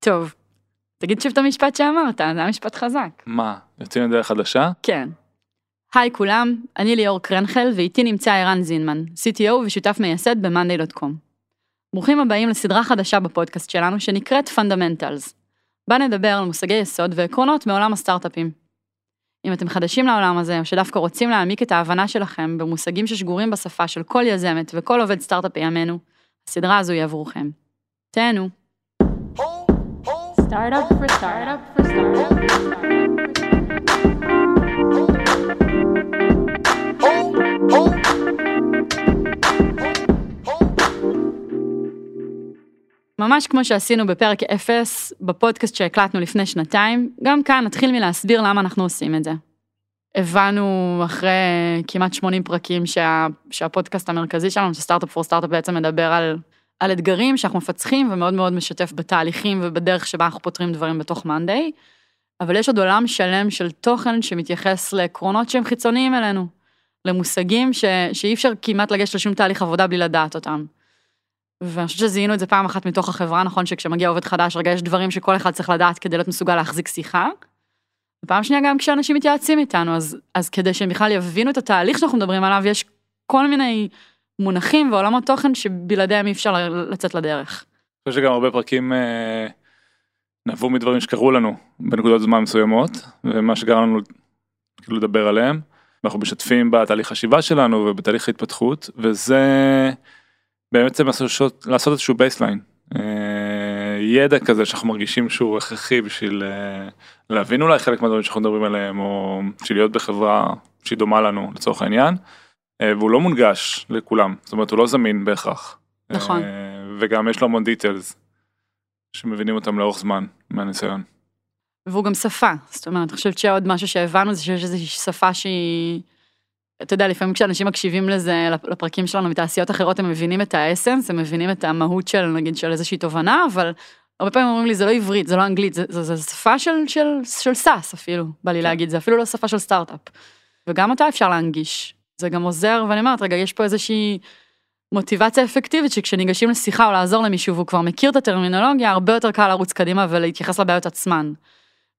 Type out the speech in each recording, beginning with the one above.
טוב, תגיד שוב את המשפט שאמרת, זה היה משפט חזק. מה, יוצאים לדרך חדשה? כן. היי כולם, אני ליאור קרנחל ואיתי נמצא ערן זינמן, CTO ושותף מייסד ב-monday.com. ברוכים הבאים לסדרה חדשה בפודקאסט שלנו שנקראת Fundamentals. בה נדבר על מושגי יסוד ועקרונות מעולם הסטארט-אפים. אם אתם חדשים לעולם הזה, או שדווקא רוצים להעמיק את ההבנה שלכם במושגים ששגורים בשפה של כל יזמת וכל עובד סטארט-אפ בימינו, הסדרה הזו היא עבורכם. תהנו. Startup for startup for startup. ממש כמו שעשינו בפרק 0 בפודקאסט שהקלטנו לפני שנתיים, גם כאן נתחיל מלהסביר למה אנחנו עושים את זה. הבנו אחרי כמעט 80 פרקים שה, שהפודקאסט המרכזי שלנו, שסטארט-אפ פור סטארט-אפ בעצם מדבר על, על אתגרים שאנחנו מפצחים ומאוד מאוד משתף בתהליכים ובדרך שבה אנחנו פותרים דברים בתוך מאנדיי, אבל יש עוד עולם שלם של תוכן שמתייחס לעקרונות שהם חיצוניים אלינו, למושגים ש, שאי אפשר כמעט לגשת לשום תהליך עבודה בלי לדעת אותם. ואני חושבת שזיהינו את זה פעם אחת מתוך החברה, נכון שכשמגיע עובד חדש, רגע יש דברים שכל אחד צריך לדעת כדי להיות מסוגל להחזיק שיחה. ופעם שנייה גם כשאנשים מתייעצים איתנו, אז, אז כדי שהם בכלל יבינו את התהליך שאנחנו מדברים עליו, יש כל מיני מונחים ועולמות תוכן שבלעדיהם אי אפשר לצאת לדרך. אני חושב שגם הרבה פרקים אה, נבעו מדברים שקרו לנו בנקודות זמן מסוימות, ומה שגרם לנו כאילו לדבר עליהם. אנחנו משתפים בתהליך חשיבה שלנו ובתהליך ההתפתחות, וזה בעצם לעשות, לעשות איזשהו baseline. ידע כזה שאנחנו מרגישים שהוא הכרחי בשביל אה, להבין אולי חלק מהדברים שאנחנו מדברים עליהם או בשביל להיות בחברה שהיא דומה לנו לצורך העניין. אה, והוא לא מונגש לכולם זאת אומרת הוא לא זמין בהכרח. נכון. אה, וגם יש לו המון דיטלס שמבינים אותם לאורך זמן מהניסיון. והוא גם שפה זאת אומרת אני חושבת שעוד משהו שהבנו זה שיש איזושהי שפה שהיא. אתה יודע, לפעמים כשאנשים מקשיבים לזה, לפרקים שלנו מתעשיות אחרות, הם מבינים את האסנס, הם מבינים את המהות של, נגיד, של איזושהי תובנה, אבל הרבה פעמים אומרים לי, זה לא עברית, זה לא אנגלית, זה, זה, זה שפה של, של, של SaaS אפילו, בא לי כן. להגיד, זה אפילו לא שפה של סטארט-אפ. וגם אותה אפשר להנגיש. זה גם עוזר, ואני אומרת, רגע, יש פה איזושהי מוטיבציה אפקטיבית, שכשניגשים לשיחה או לעזור למישהו והוא כבר מכיר את הטרמינולוגיה, הרבה יותר קל לרוץ קדימה ולהתייחס לבעיות עצמן.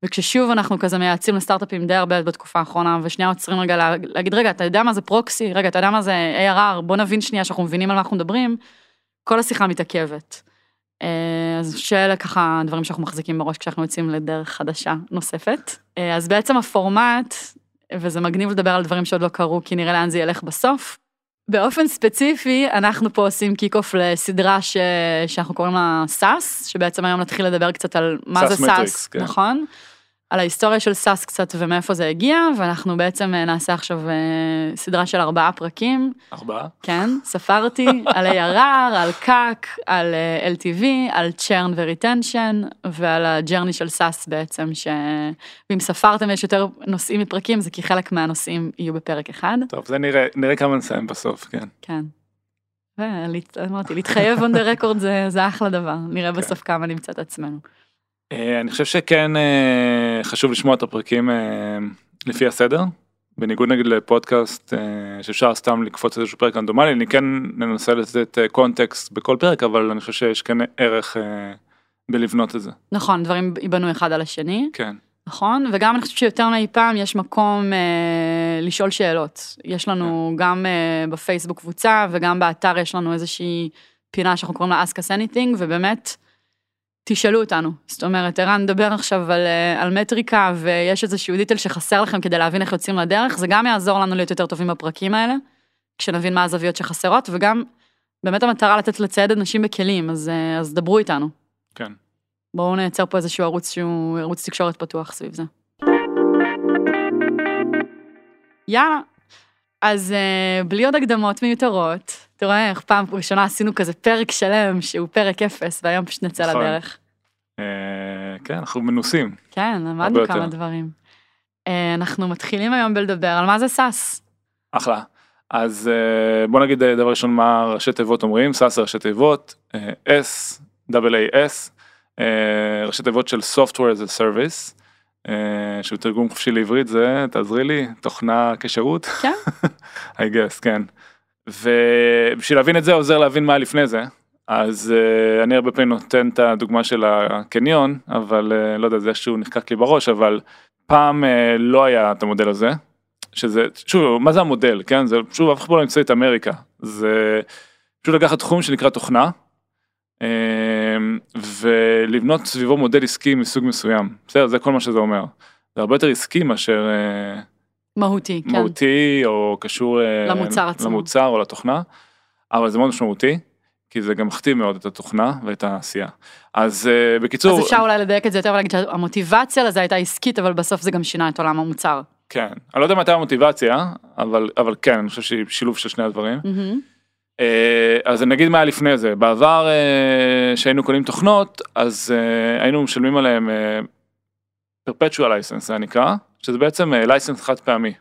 וכששוב אנחנו כזה מייעצים לסטארט-אפים די הרבה בתקופה האחרונה, ושנייה עוצרים רגע לה, להגיד, רגע, אתה יודע מה זה proxy? רגע, אתה יודע מה זה ARR? בוא נבין שנייה שאנחנו מבינים על מה אנחנו מדברים. כל השיחה מתעכבת. אה, אז שאלה ככה דברים שאנחנו מחזיקים בראש כשאנחנו יוצאים לדרך חדשה נוספת. אה, אז בעצם הפורמט, וזה מגניב לדבר על דברים שעוד לא קרו, כי נראה לאן זה ילך בסוף. באופן ספציפי, אנחנו פה עושים kick off לסדרה ש... שאנחנו קוראים לה SaaS, שבעצם היום נתחיל לדבר קצת על מה זה SaaS, כן. נכון? על ההיסטוריה של SaaS קצת ומאיפה זה הגיע, ואנחנו בעצם אה, נעשה עכשיו אה, סדרה של ארבעה פרקים. ארבעה? כן, ספרתי, על ARR, על CAC, על אה, LTV, על churn ו retention, ועל ה journey של SaaS בעצם, ש... ואם ספרתם יש יותר נושאים מפרקים, זה כי חלק מהנושאים יהיו בפרק אחד. טוב, זה נראה, נראה כמה נסיים בסוף, כן. כן. ואמרתי, להתחייב on the record זה, זה אחלה דבר, נראה כן. בסוף כמה נמצא את עצמנו. אה, אני חושב שכן אה, חשוב לשמוע את הפרקים אה, לפי הסדר. בניגוד נגיד לפודקאסט שאפשר סתם לקפוץ איזשהו פרק רנדומלי, אני כן ננסה לתת קונטקסט בכל פרק, אבל אני חושב שיש כן ערך בלבנות את זה. נכון, דברים ייבנו אחד על השני. כן. נכון, וגם אני חושבת שיותר מאי פעם יש מקום אה, לשאול שאלות. יש לנו כן. גם אה, בפייסבוק קבוצה וגם באתר יש לנו איזושהי פינה שאנחנו קוראים לה Ask us anything, ובאמת, תשאלו אותנו. זאת אומרת, ערן מדבר עכשיו על, אה, על מטריקה ויש איזשהו דיטל שחסר לכם כדי להבין איך יוצאים לדרך, זה גם יעזור לנו להיות יותר טובים בפרקים האלה, כשנבין מה הזוויות שחסרות, וגם באמת המטרה לתת לצייד אנשים בכלים, אז, אה, אז דברו איתנו. כן. בואו נייצר פה איזשהו ערוץ שהוא ערוץ תקשורת פתוח סביב זה. יאללה. אז uh, בלי עוד הקדמות מיותרות, אתה רואה איך פעם ראשונה עשינו כזה פרק שלם שהוא פרק אפס, והיום פשוט נצא נכון. לדרך. Uh, כן, אנחנו מנוסים. כן, למדנו כמה דברים. אה, אנחנו מתחילים היום בלדבר על מה זה SaaS. אחלה. אז אה, בוא נגיד דבר ראשון מה ראשי תיבות אומרים, SaaS זה ראשי תיבות, אה, S, A-S, אה, ראשי תיבות של Software as a Service. אה, שהוא תרגום חופשי לעברית זה תעזרי לי תוכנה כשירות כן I guess כן. ובשביל להבין את זה עוזר להבין מה לפני זה אז אה, אני הרבה פעמים נותן את הדוגמה של הקניון, אבל אה, לא יודע, זה איכשהו נחקק לי בראש, אבל פעם uh, לא היה את המודל הזה, שזה, שוב, מה זה המודל, כן? זה שוב, אף אחד לא נמצא את אמריקה. זה פשוט לקחת תחום שנקרא תוכנה, ולבנות סביבו מודל עסקי מסוג מסוים. בסדר, זה כל מה שזה אומר. זה הרבה יותר עסקי מאשר... Uh, מהותי, כן. מהותי, או קשור למוצר עצמו. למוצר או לתוכנה, אבל זה מאוד משמעותי. כי זה גם מכתיב מאוד את התוכנה ואת העשייה. אז uh, בקיצור... אז אפשר אולי לדייק את זה יותר ולהגיד שהמוטיבציה לזה הייתה עסקית, אבל בסוף זה גם שינה את עולם המוצר. כן, אני לא יודע מתי המוטיבציה, אבל, אבל כן, אני חושב שהיא שילוב של שני הדברים. Mm-hmm. Uh, אז אני אגיד מה היה לפני זה, בעבר uh, שהיינו קונים תוכנות, אז uh, היינו משלמים עליהם perpetual license זה נקרא, שזה בעצם uh, חד פעמי.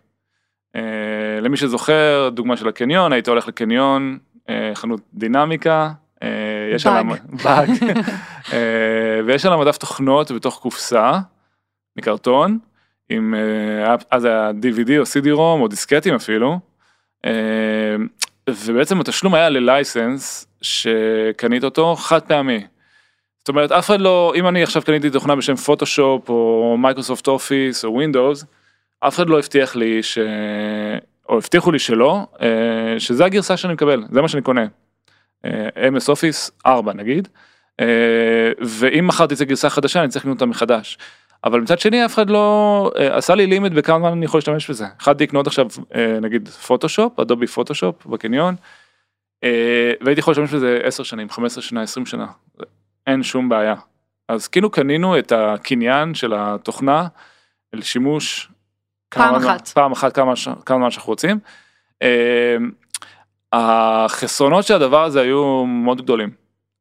למי שזוכר, דוגמה של הקניון, היית הולך לקניון, אה, חנות דינמיקה, אה, יש עליו, באג, אה, ויש עליו מדף תוכנות בתוך קופסה מקרטון, עם, אז היה DVD או CD-ROM או דיסקטים אפילו, ובעצם התשלום היה ל license שקנית אותו חד פעמי. זאת אומרת אף אחד לא, אם אני עכשיו קניתי תוכנה בשם פוטושופ או Microsoft Office או ווינדוס, אף אחד לא הבטיח לי ש... או הבטיחו לי שלא, אה, שזה הגרסה שאני מקבל, זה מה שאני קונה. MS Office 4 נגיד, אה, ואם מחר תצא גרסה חדשה אני צריך לקנות אותה מחדש. אבל מצד שני אף אחד לא עשה לי לימיט בכמה זמן אני יכול להשתמש בזה. יכלתי לקנות עכשיו נגיד פוטושופ, אדובי פוטושופ בקניון, והייתי יכול להשתמש בזה 10 שנים, 15 שנה, 20 שנה, אין שום בעיה. אז כאילו קנינו את הקניין של התוכנה לשימוש פעם אחת. פעם אחת כמה, כמה זמן שאנחנו רוצים. אמ, החסרונות של הדבר הזה היו מאוד גדולים.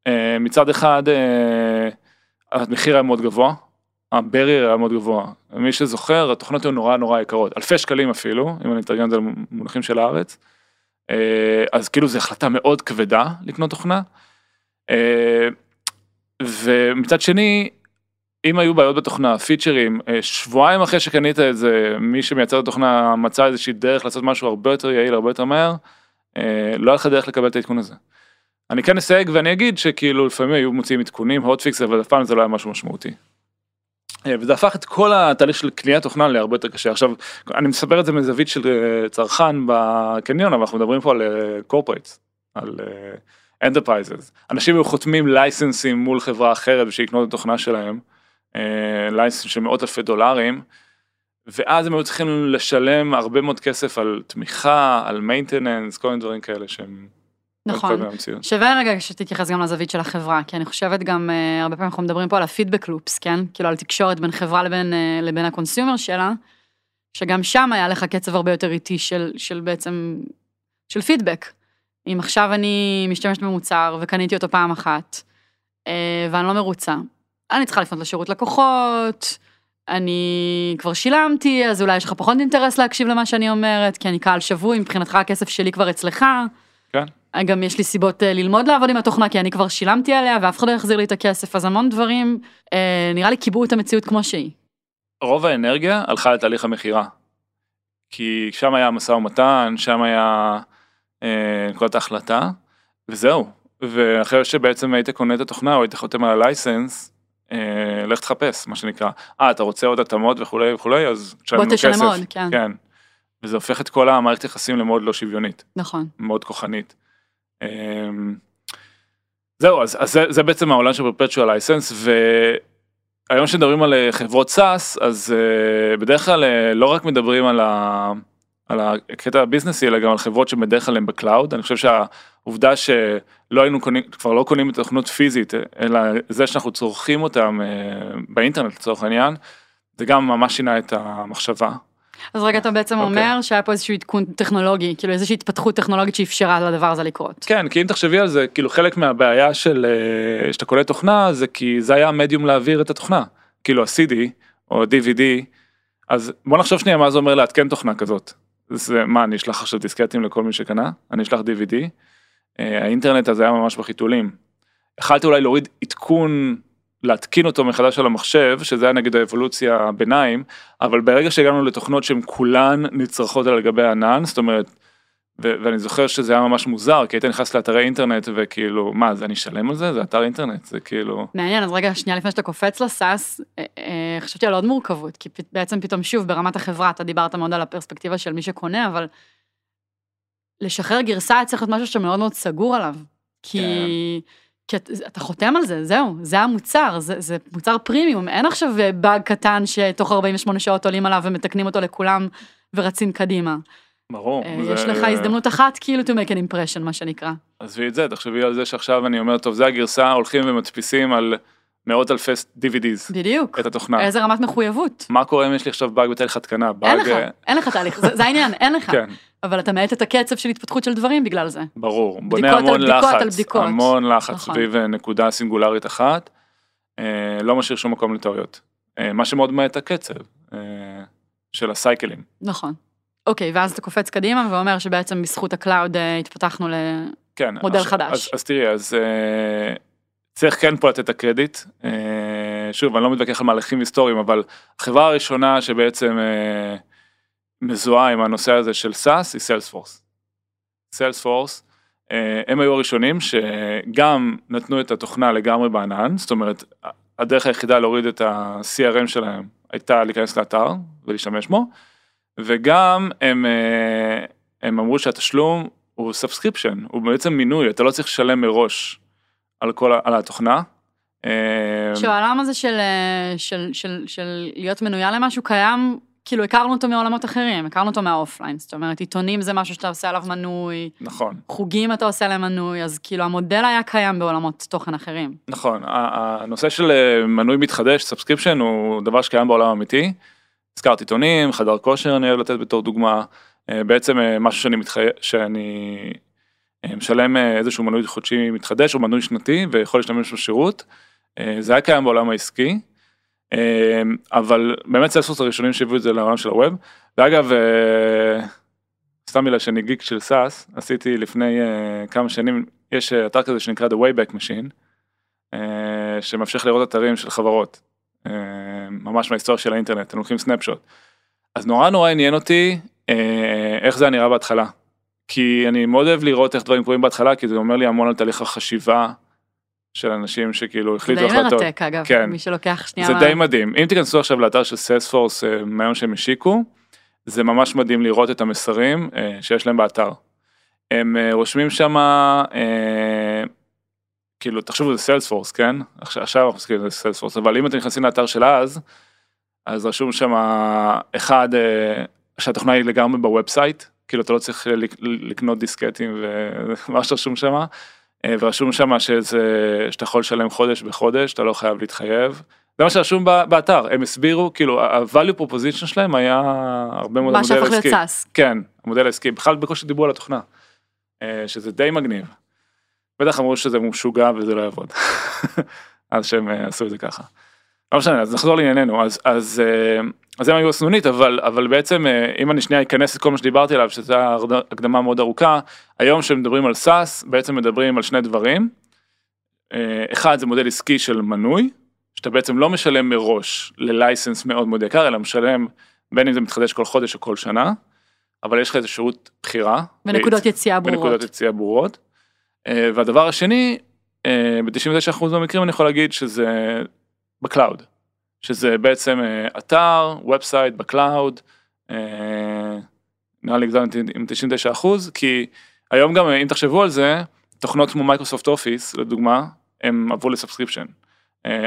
אמ, מצד אחד אה, המחיר היה מאוד גבוה, הברייר היה מאוד גבוה. מי שזוכר התוכנות היו נורא נורא יקרות, אלפי שקלים אפילו, אם אני אתרגם את זה למונחים של הארץ. אה, אז כאילו זו החלטה מאוד כבדה לקנות תוכנה. אה, ומצד שני אם היו בעיות בתוכנה, פיצ'רים, אה, שבועיים אחרי שקנית את זה, מי שמייצר את התוכנה מצא איזושהי דרך לעשות משהו הרבה יותר יעיל, הרבה יותר מהר, לא היה לך דרך לקבל את העדכון הזה. אני כן אסייג ואני אגיד שכאילו לפעמים היו מוציאים עדכונים, הוטפיקס, אבל אף פעם זה לא היה משהו משמעותי. אה, וזה הפך את כל התהליך של קניית תוכנה להרבה יותר קשה. עכשיו, אני מספר את זה מזווית של צרכן בקניון, אבל אנחנו מדברים פה על corporates, על enterprises. אנשים היו חותמים license־ים מול חברה אחרת בשביל לקנות את התוכנה שלהם. license של מאות אלפי דולרים, ואז הם היו צריכים לשלם הרבה מאוד כסף על תמיכה, על maintenance, כל מיני דברים כאלה שהם... נכון, שווה רגע שתתייחס גם לזווית של החברה, כי אני חושבת גם, אה, הרבה פעמים אנחנו מדברים פה על ה feedback loops, כן? כאילו על תקשורת בין חברה לבין, אה, לבין ה consumer שלה, שגם שם היה לך קצב הרבה יותר איטי של, של בעצם, של פידבק. אם עכשיו אני משתמשת במוצר וקניתי אותו פעם אחת, uh, ואני לא מרוצה, אני צריכה לפנות לשירות לקוחות, אני כבר שילמתי, אז אולי יש לך פחות אינטרס להקשיב למה שאני אומרת, כי אני קהל שבוי, מבחינתך הכסף שלי כבר אצלך. גם יש לי סיבות אה, ללמוד לעבוד עם התוכנה, כי אני כבר שילמתי עליה ואף אחד לא יחזיר לי את הכסף, אז המון דברים, אה, נראה לי קיבעו את המציאות כמו שהיא. רוב האנרגיה הלכה לתהליך המכירה. כי שם היה משא ומתן, שם היה אה, נקודת ההחלטה, וזהו. ואחרי שבעצם היית קונה את התוכנה או היית חותם על הלייסנס, אה, לך תחפש מה שנקרא אה אתה רוצה עוד התאמות וכולי וכולי אז תשלם כסף. עוד, כן. כן. וזה הופך את כל המערכת יחסים למאוד לא שוויונית. נכון. מאוד כוחנית. אה, זהו אז, אז זה, זה בעצם העולם של perpetual license והיום כשמדברים על אה, חברות SaaS אז uh, בדרך כלל uh, לא רק מדברים על, ה, על הקטע ה-business-י אלא גם על חברות שבדרך כלל הן ב cloud אני חושב שהעובדה ש... לא היינו קונים, כבר לא קונים את התוכנות פיזית, אלא זה שאנחנו צורכים אותם אה, באינטרנט לצורך העניין, זה גם ממש שינה את המחשבה. אז רגע אתה בעצם okay. אוקיי. אומר שהיה פה איזשהו עדכון טכנולוגי, כאילו איזושהי התפתחות טכנולוגית שאפשרה לדבר הזה לקרות. כן, כי אם תחשבי על זה, כאילו חלק מהבעיה של אה, שאתה קולט תוכנה זה כי זה היה המדיום להעביר את התוכנה, כאילו ה-CD או DVD, אז בוא נחשוב שנייה מה זה אומר לעדכן תוכנה כזאת. זה מה אני אשלח עכשיו דיסקטים לכל מי שקנה, אני אשלח DVD, אה, האינטרנט הזה היה ממש בחיתולים. יכלתי אולי להוריד עדכון, להתקין אותו מחדש על המחשב, שזה היה נגיד האבולוציה הביניים, אבל ברגע שהגענו לתוכנות שהן כולן נצרכות על גבי הענן, זאת אומרת, ו- ואני זוכר שזה היה ממש מוזר, כי היית נכנס לאתרי אינטרנט וכאילו, מה, זה אני אשלם על זה? זה אתר אינטרנט, זה כאילו... מעניין, אז רגע, שנייה לפני שאתה קופץ לסאס, אה, אה, חשבתי על עוד מורכבות, כי פ- בעצם פתאום שוב, ברמת החברה, אתה דיברת מאוד על הפרספקטיבה של מי שקונה, אבל לשחרר גרסה צריך להיות משהו שאתה מאוד סגור עליו. כי, כי את- אתה חותם על זה, זהו, זה המוצר, זה, זה מוצר פרימיום, אין עכשיו באג קטן שתוך 48 שעות עולים עליו ומתקנים אותו לכולם ורצים קדימה. ברור. אה, זה- יש לך הזדמנות אחת כאילו to make an impression, מה שנקרא. עזבי את זה, תחשבי על זה שעכשיו אני אומר, טוב, זה הגרסה, הולכים ומדפיסים על מאות אלפי DVDs בדיוק. את התוכנה. איזה רמת מחויבות. מה קורה אם יש לי עכשיו באג בתהליך התקנה? אין. לך, אה, אין לך תהליך, זה, זה העניין, אין לך. כן, אבל אתה מאט את הקצב של התפתחות של דברים בגלל זה. ברור. בונה המון לחץ, על בדיקות. המון לחץ נכון. סביב אה, נקודה סינגולרית אחת. אה, לא משאיר שום מקום לטעויות. אה, מה שמאוד מאט את הקצב אה, של הסייקלים. נכון. אוקיי, ואז אתה קופץ קדימה ואומר שבעצם בזכות ה cloud התפתחנו. כן. מודל עכשיו- חדש. אז, אז תראי, אז אה, צריך כן פה לתת את הקרדיט. אה, שוב, אני לא מתווכח על מהלכים היסטוריים, אבל החברה הראשונה שבעצם אה, מזוהה עם הנושא הזה של SaaS היא סיילספורס. סיילספורס, אה, הם היו הראשונים שגם נתנו את התוכנה לגמרי בענן, זאת אומרת, הדרך היחידה להוריד את ה-CRM שלהם הייתה להיכנס לאתר ולהשתמש בו, וגם הם, הם אמרו שהתשלום הוא subscription, הוא בעצם מינוי, אתה לא צריך לשלם מראש על כל, על התוכנה. אה, שהעולם הזה של, אה, של, של, של להיות מנויה למשהו קיים, כאילו הכרנו אותו מעולמות אחרים, הכרנו אותו מה offline, זאת אומרת עיתונים זה משהו שאתה עושה עליו מנוי, נכון, חוגים אתה עושה להם מנוי, אז כאילו המודל היה קיים בעולמות תוכן אחרים. נכון, הנושא של אה, מנוי מתחדש, subscription, הוא דבר שקיים בעולם אמיתי. הזכרת עיתונים, חדר כושר אני אוהב לתת בתור דוגמה, אה, בעצם משהו שאני מתחייב, שאני משלם אה, איזשהו מנוי חודשי מתחדש או מנוי שנתי ויכול להשתמש בשירות, אה, זה היה קיים בעולם העסקי, אה, אבל באמת סיילספורס הראשונים שהביאו את זה לעולם של ה web, ואגב, אה, סתם בגלל שאני גיק של SaaS, עשיתי לפני אה, כמה שנים, יש אה, אתר כזה שנקרא The Wayback Machine, אה, שמאפשר לראות אתרים של חברות, אה, ממש מההיסטוריה של האינטרנט, הם לוקחים סנפשוט. אז נורא נורא עניין אותי אה, איך זה נראה בהתחלה. כי אני מאוד אוהב לראות איך דברים קורים בהתחלה, כי זה אומר לי המון על תהליך החשיבה של אנשים שכאילו זה החליטו די החלטות. מרתק אגב, כן. מי שלוקח שנייה... זה מה- די מדהים. אם תיכנסו עכשיו לאתר של סיילספורס אה, מהיום שהם השיקו, זה ממש מדהים לראות את המסרים אה, שיש להם באתר. הם אה, רושמים שם, כאילו תחשבו זה סיילספורס, כן? עכשיו עכשיו אנחנו מסתכלים על סיילספורס, אבל אם אתם נכנסים לאתר של אז, אז רשום שם אחד, אה, שהתוכנה היא לגמרי ב website, כאילו אתה לא צריך לק- לקנות דיסקטים ומה שרשום שם, אה, ורשום שם שזה, שאתה יכול לשלם חודש בחודש, אתה לא חייב להתחייב. זה מה שרשום באתר, הם הסבירו, כאילו ה-value proposition שלהם היה הרבה מאוד מה המודל שהפך להיות. SaaS. כן, המודל העסקי, בכלל בקושי דיברו על התוכנה, אה, שזה די מגניב. בטח אמרו שזה משוגע וזה לא יעבוד, אז שהם אה, עשו את זה ככה. לא משנה, אז נחזור לענייננו, אז, אז, אז הם היו הסנונית, אבל, אבל בעצם אה, אם אני שנייה אכנס את כל מה שדיברתי עליו, שזו הקדמה מאוד ארוכה, היום כשמדברים על SaaS, בעצם מדברים על שני דברים. אה, אחד זה מודל עסקי של מנוי, שאתה בעצם לא משלם מראש ל license מאוד מאוד יקר, אלא משלם בין אם זה מתחדש כל חודש או כל שנה, אבל יש לך איזה שירות בחירה. ונקודות יציאה ברורות. בנקודות יציאה ברורות. אה, והדבר השני, אה, ב-99% מהמקרים אני יכול להגיד שזה ב cloud, שזה בעצם אה, אתר, website ב cloud, אה, נראה לי הגזמתי עם 99%, כי היום גם אם תחשבו על זה, תוכנות כמו מייקרוסופט אופיס לדוגמה, הם עברו ל subscription.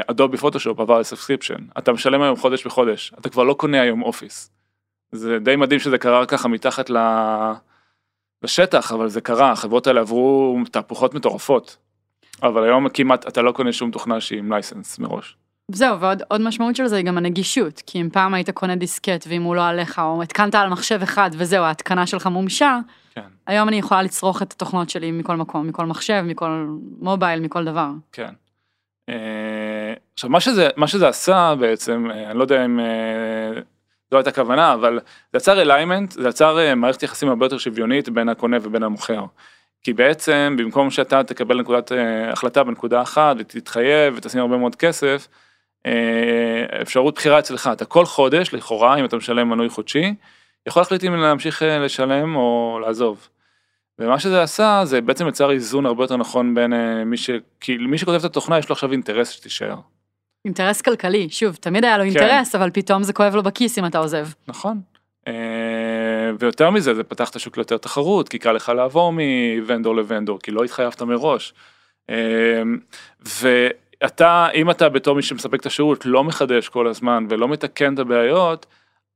אדובי פוטושופ עבר ל subscription, אתה משלם היום חודש בחודש, אתה כבר לא קונה היום אופיס. זה די מדהים שזה קרה ככה מתחת ל... לשטח, אבל זה קרה, החברות האלה עברו תהפוכות מטורפות. אבל היום כמעט אתה לא קונה שום תוכנה שהיא עם license מראש. זהו, ועוד עוד משמעות של זה היא גם הנגישות, כי אם פעם היית קונה דיסקט ואם הוא לא עליך, או התקנת על מחשב אחד וזהו, ההתקנה שלך מומשה, כן. היום אני יכולה לצרוך את התוכנות שלי מכל מקום, מכל מחשב, מכל מובייל, מכל דבר. כן. אה, עכשיו מה שזה, מה שזה עשה בעצם, אה, אני לא יודע אם אה, זו הייתה כוונה, אבל זה יצר אליימנט, זה יצר מערכת יחסים הרבה יותר שוויונית בין הקונה ובין המוכר. כי בעצם במקום שאתה תקבל נקודת החלטה בנקודה אחת ותתחייב ותשים הרבה מאוד כסף, אפשרות בחירה אצלך, אתה כל חודש לכאורה אם אתה משלם מנוי חודשי, יכול להחליט אם להמשיך אה, לשלם או לעזוב. ומה שזה עשה זה בעצם יצר איזון הרבה יותר נכון בין אה, מי ש... כי מי שכותב את התוכנה יש לו עכשיו אינטרס שתישאר. אינטרס כלכלי, שוב, תמיד היה לו אינטרס, אבל פתאום זה כואב לו בכיס אם אתה עוזב. נכון. אה, ויותר מזה זה פתח את השוק ליותר תחרות כי קל לך לעבור מוונדור לוונדור כי לא התחייבת מראש. אה, ואתה אם אתה בתור מי שמספק את השירות לא מחדש כל הזמן ולא מתקן את הבעיות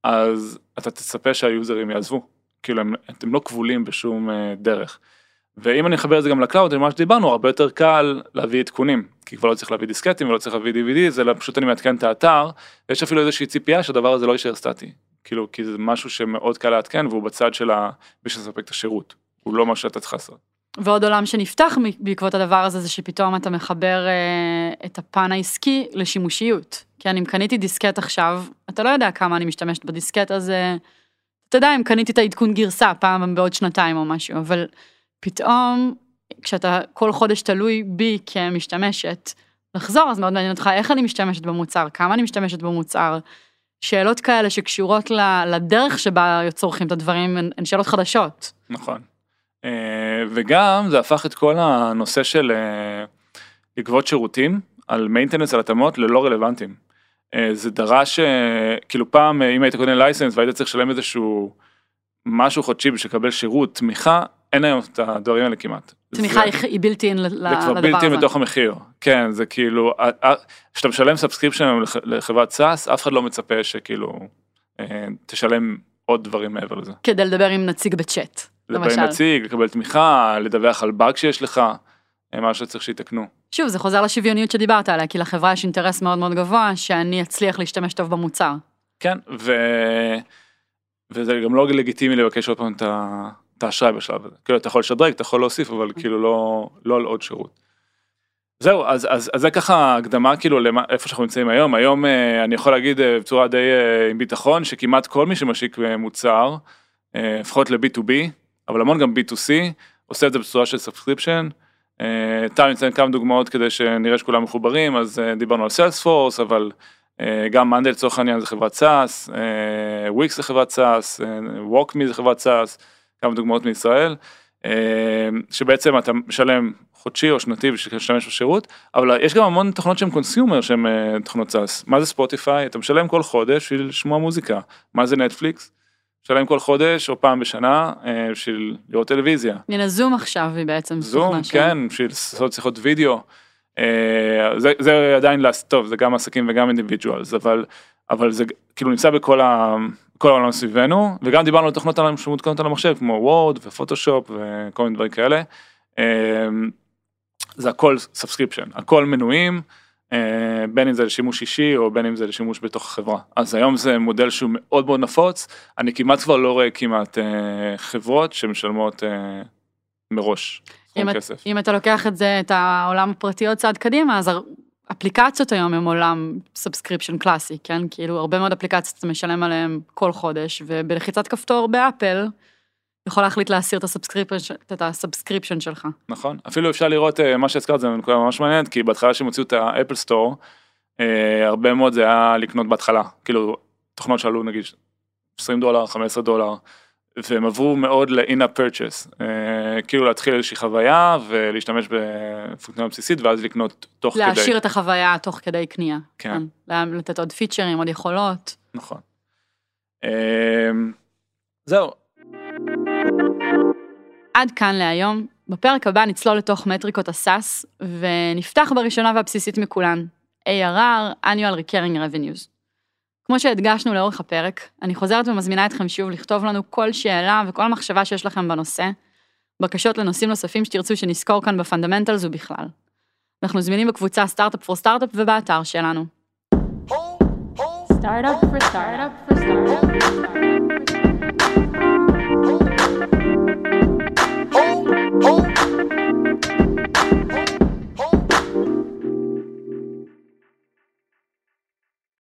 אז אתה תצפה שהיוזרים יעזבו. כאילו הם, אתם לא כבולים בשום אה, דרך. ואם אני אחבר את זה גם ל cloud, מה שדיברנו, הרבה יותר קל להביא עדכונים, כי כבר לא צריך להביא דיסקטים ולא צריך להביא DVD, זה פשוט אני מעדכן את האתר, ויש אפילו איזושהי ציפייה שהדבר הזה לא יישאר סטטי, כאילו, כי זה משהו שמאוד קל לעדכן והוא בצד של מי שמספק את השירות, הוא לא מה שאתה צריך לעשות. ועוד עולם שנפתח בעקבות הדבר הזה זה שפתאום אתה מחבר אה, את הפן העסקי לשימושיות. כי אני אם קניתי דיסקט עכשיו, אתה לא יודע כמה אני משתמשת בדיסקט הזה, אתה יודע אם קניתי את העדכון גרסה פעם בעוד שנתיים או משהו, אבל פתאום כשאתה כל חודש תלוי בי כמשתמשת, לחזור אז מאוד מעניין אותך איך אני משתמשת במוצר, כמה אני משתמשת במוצר. שאלות כאלה שקשורות לדרך שבה צורכים את הדברים הן שאלות חדשות. נכון. אה, וגם זה הפך את כל הנושא של אה, לגבות שירותים על maintenance על התאמות ללא רלוונטיים. אה, זה דרש, כאילו פעם אם היית קונה license והיית צריך לשלם איזשהו משהו חודשי בשביל לקבל שירות, תמיכה, אין היום את הדברים האלה כמעט. תמיכה היא בלתי אין לדבר הזה. זה כבר בלתי בתוך המחיר, כן, זה כאילו, כשאתה משלם subscription לחברת SaaS, אף אחד לא מצפה שכאילו תשלם עוד דברים מעבר לזה. כדי לדבר עם נציג בצ'אט. עם נציג, לקבל תמיכה, לדווח על באג שיש לך, אה, מה שצריך שיתקנו. שוב, זה חוזר לשוויוניות שדיברת עליה, כי לחברה יש אינטרס מאוד מאוד גבוה שאני אצליח להשתמש טוב במוצר. כן, ו... וזה גם לא לגיטימי לבקש עוד פעם את האשראי בשלב הזה. כאילו, אתה יכול לשדרג, אתה יכול להוסיף, אבל כאילו לא, לא על עוד שירות. זהו, אז, אז, אז זה ככה הקדמה כאילו לאיפה שאנחנו נמצאים היום. היום אה, אני יכול להגיד אה, בצורה די עם ביטחון שכמעט כל מי שמשיק מוצר, לפחות ל-B2B, אבל המון גם B2C, עושה את זה בצורה של subscription. טל נציין כמה דוגמאות כדי שנראה שכולם מחוברים, אז אה, דיברנו על סיילספורס, אבל אה, גם מאנדיי לצורך העניין זה חברת SaaS, וויקס זה חברת SaaS, ווקמי זה חברת SaaS, כמה דוגמאות מישראל, אה, שבעצם אתה משלם חודשי או שנתי בשביל להשתמש בשירות, אבל יש גם המון תוכנות שהן consumer שהן תוכנות SaaS. מה זה ספוטיפיי? אתה משלם כל חודש בשביל לשמוע מוזיקה. מה זה נטפליקס? משלם כל חודש או פעם בשנה אה, בשביל לראות טלוויזיה. הנה זום עכשיו היא בעצם זום, כן, בשביל לעשות שיחות וידאו. אה, זה, זה עדיין, טוב, זה גם עסקים וגם individuals, אבל, אבל זה כאילו נמצא בכל ה... כל העולם סביבנו, וגם דיברנו על תוכנות שמותקנות על המחשב, כמו וורד ופוטושופ וכל מיני דברים כאלה. אה, זה הכל subscription, הכל מנויים. אה, בין אם זה לשימוש אישי או בין אם זה לשימוש בתוך החברה. אז היום זה מודל שהוא מאוד מאוד נפוץ, אני כמעט כבר לא רואה כמעט אה, חברות שמשלמות אה, מראש אם, כסף. אם אתה לוקח את זה, את העולם הפרטי עוד צעד קדימה, אז אפליקציות היום הם עולם subscription קלאסי, כן? כאילו הרבה מאוד אפליקציות אתה משלם עליהם כל חודש, ובלחיצת כפתור ב Apple, יכול להחליט להסיר את ה subscription שלך. נכון, אפילו אפשר לראות אה, מה שהזכרת זה נקודה ממש מעניינת, כי בהתחלה שהם הוציאו את האפל סטור, אה, הרבה מאוד זה היה לקנות בהתחלה, כאילו תוכנות שעלו נגיד 20 דולר, 15 דולר, והם עברו מאוד ל-in-up purchase, אה, כאילו להתחיל איזושהי חוויה ולהשתמש בפונקציה בסיסית ואז לקנות תוך כדי. להשאיר את החוויה תוך כדי קנייה. כן. כן. לתת עוד פיצ'רים, עוד יכולות. נכון. זהו. עד כאן להיום. בפרק הבא נצלול לתוך מטריקות ה SaaS, ונפתח בראשונה והבסיסית מכולן, ARR, annual recurring revenues. כמו שהדגשנו לאורך הפרק, אני חוזרת ומזמינה אתכם שוב לכתוב לנו כל שאלה וכל מחשבה שיש לכם בנושא, בקשות לנושאים נוספים שתרצו שנסקור כאן ב Fundamentals ובכלל. אנחנו זמינים בקבוצה Startup for Startup ובאתר שלנו. Startup for startup for startup. Oh.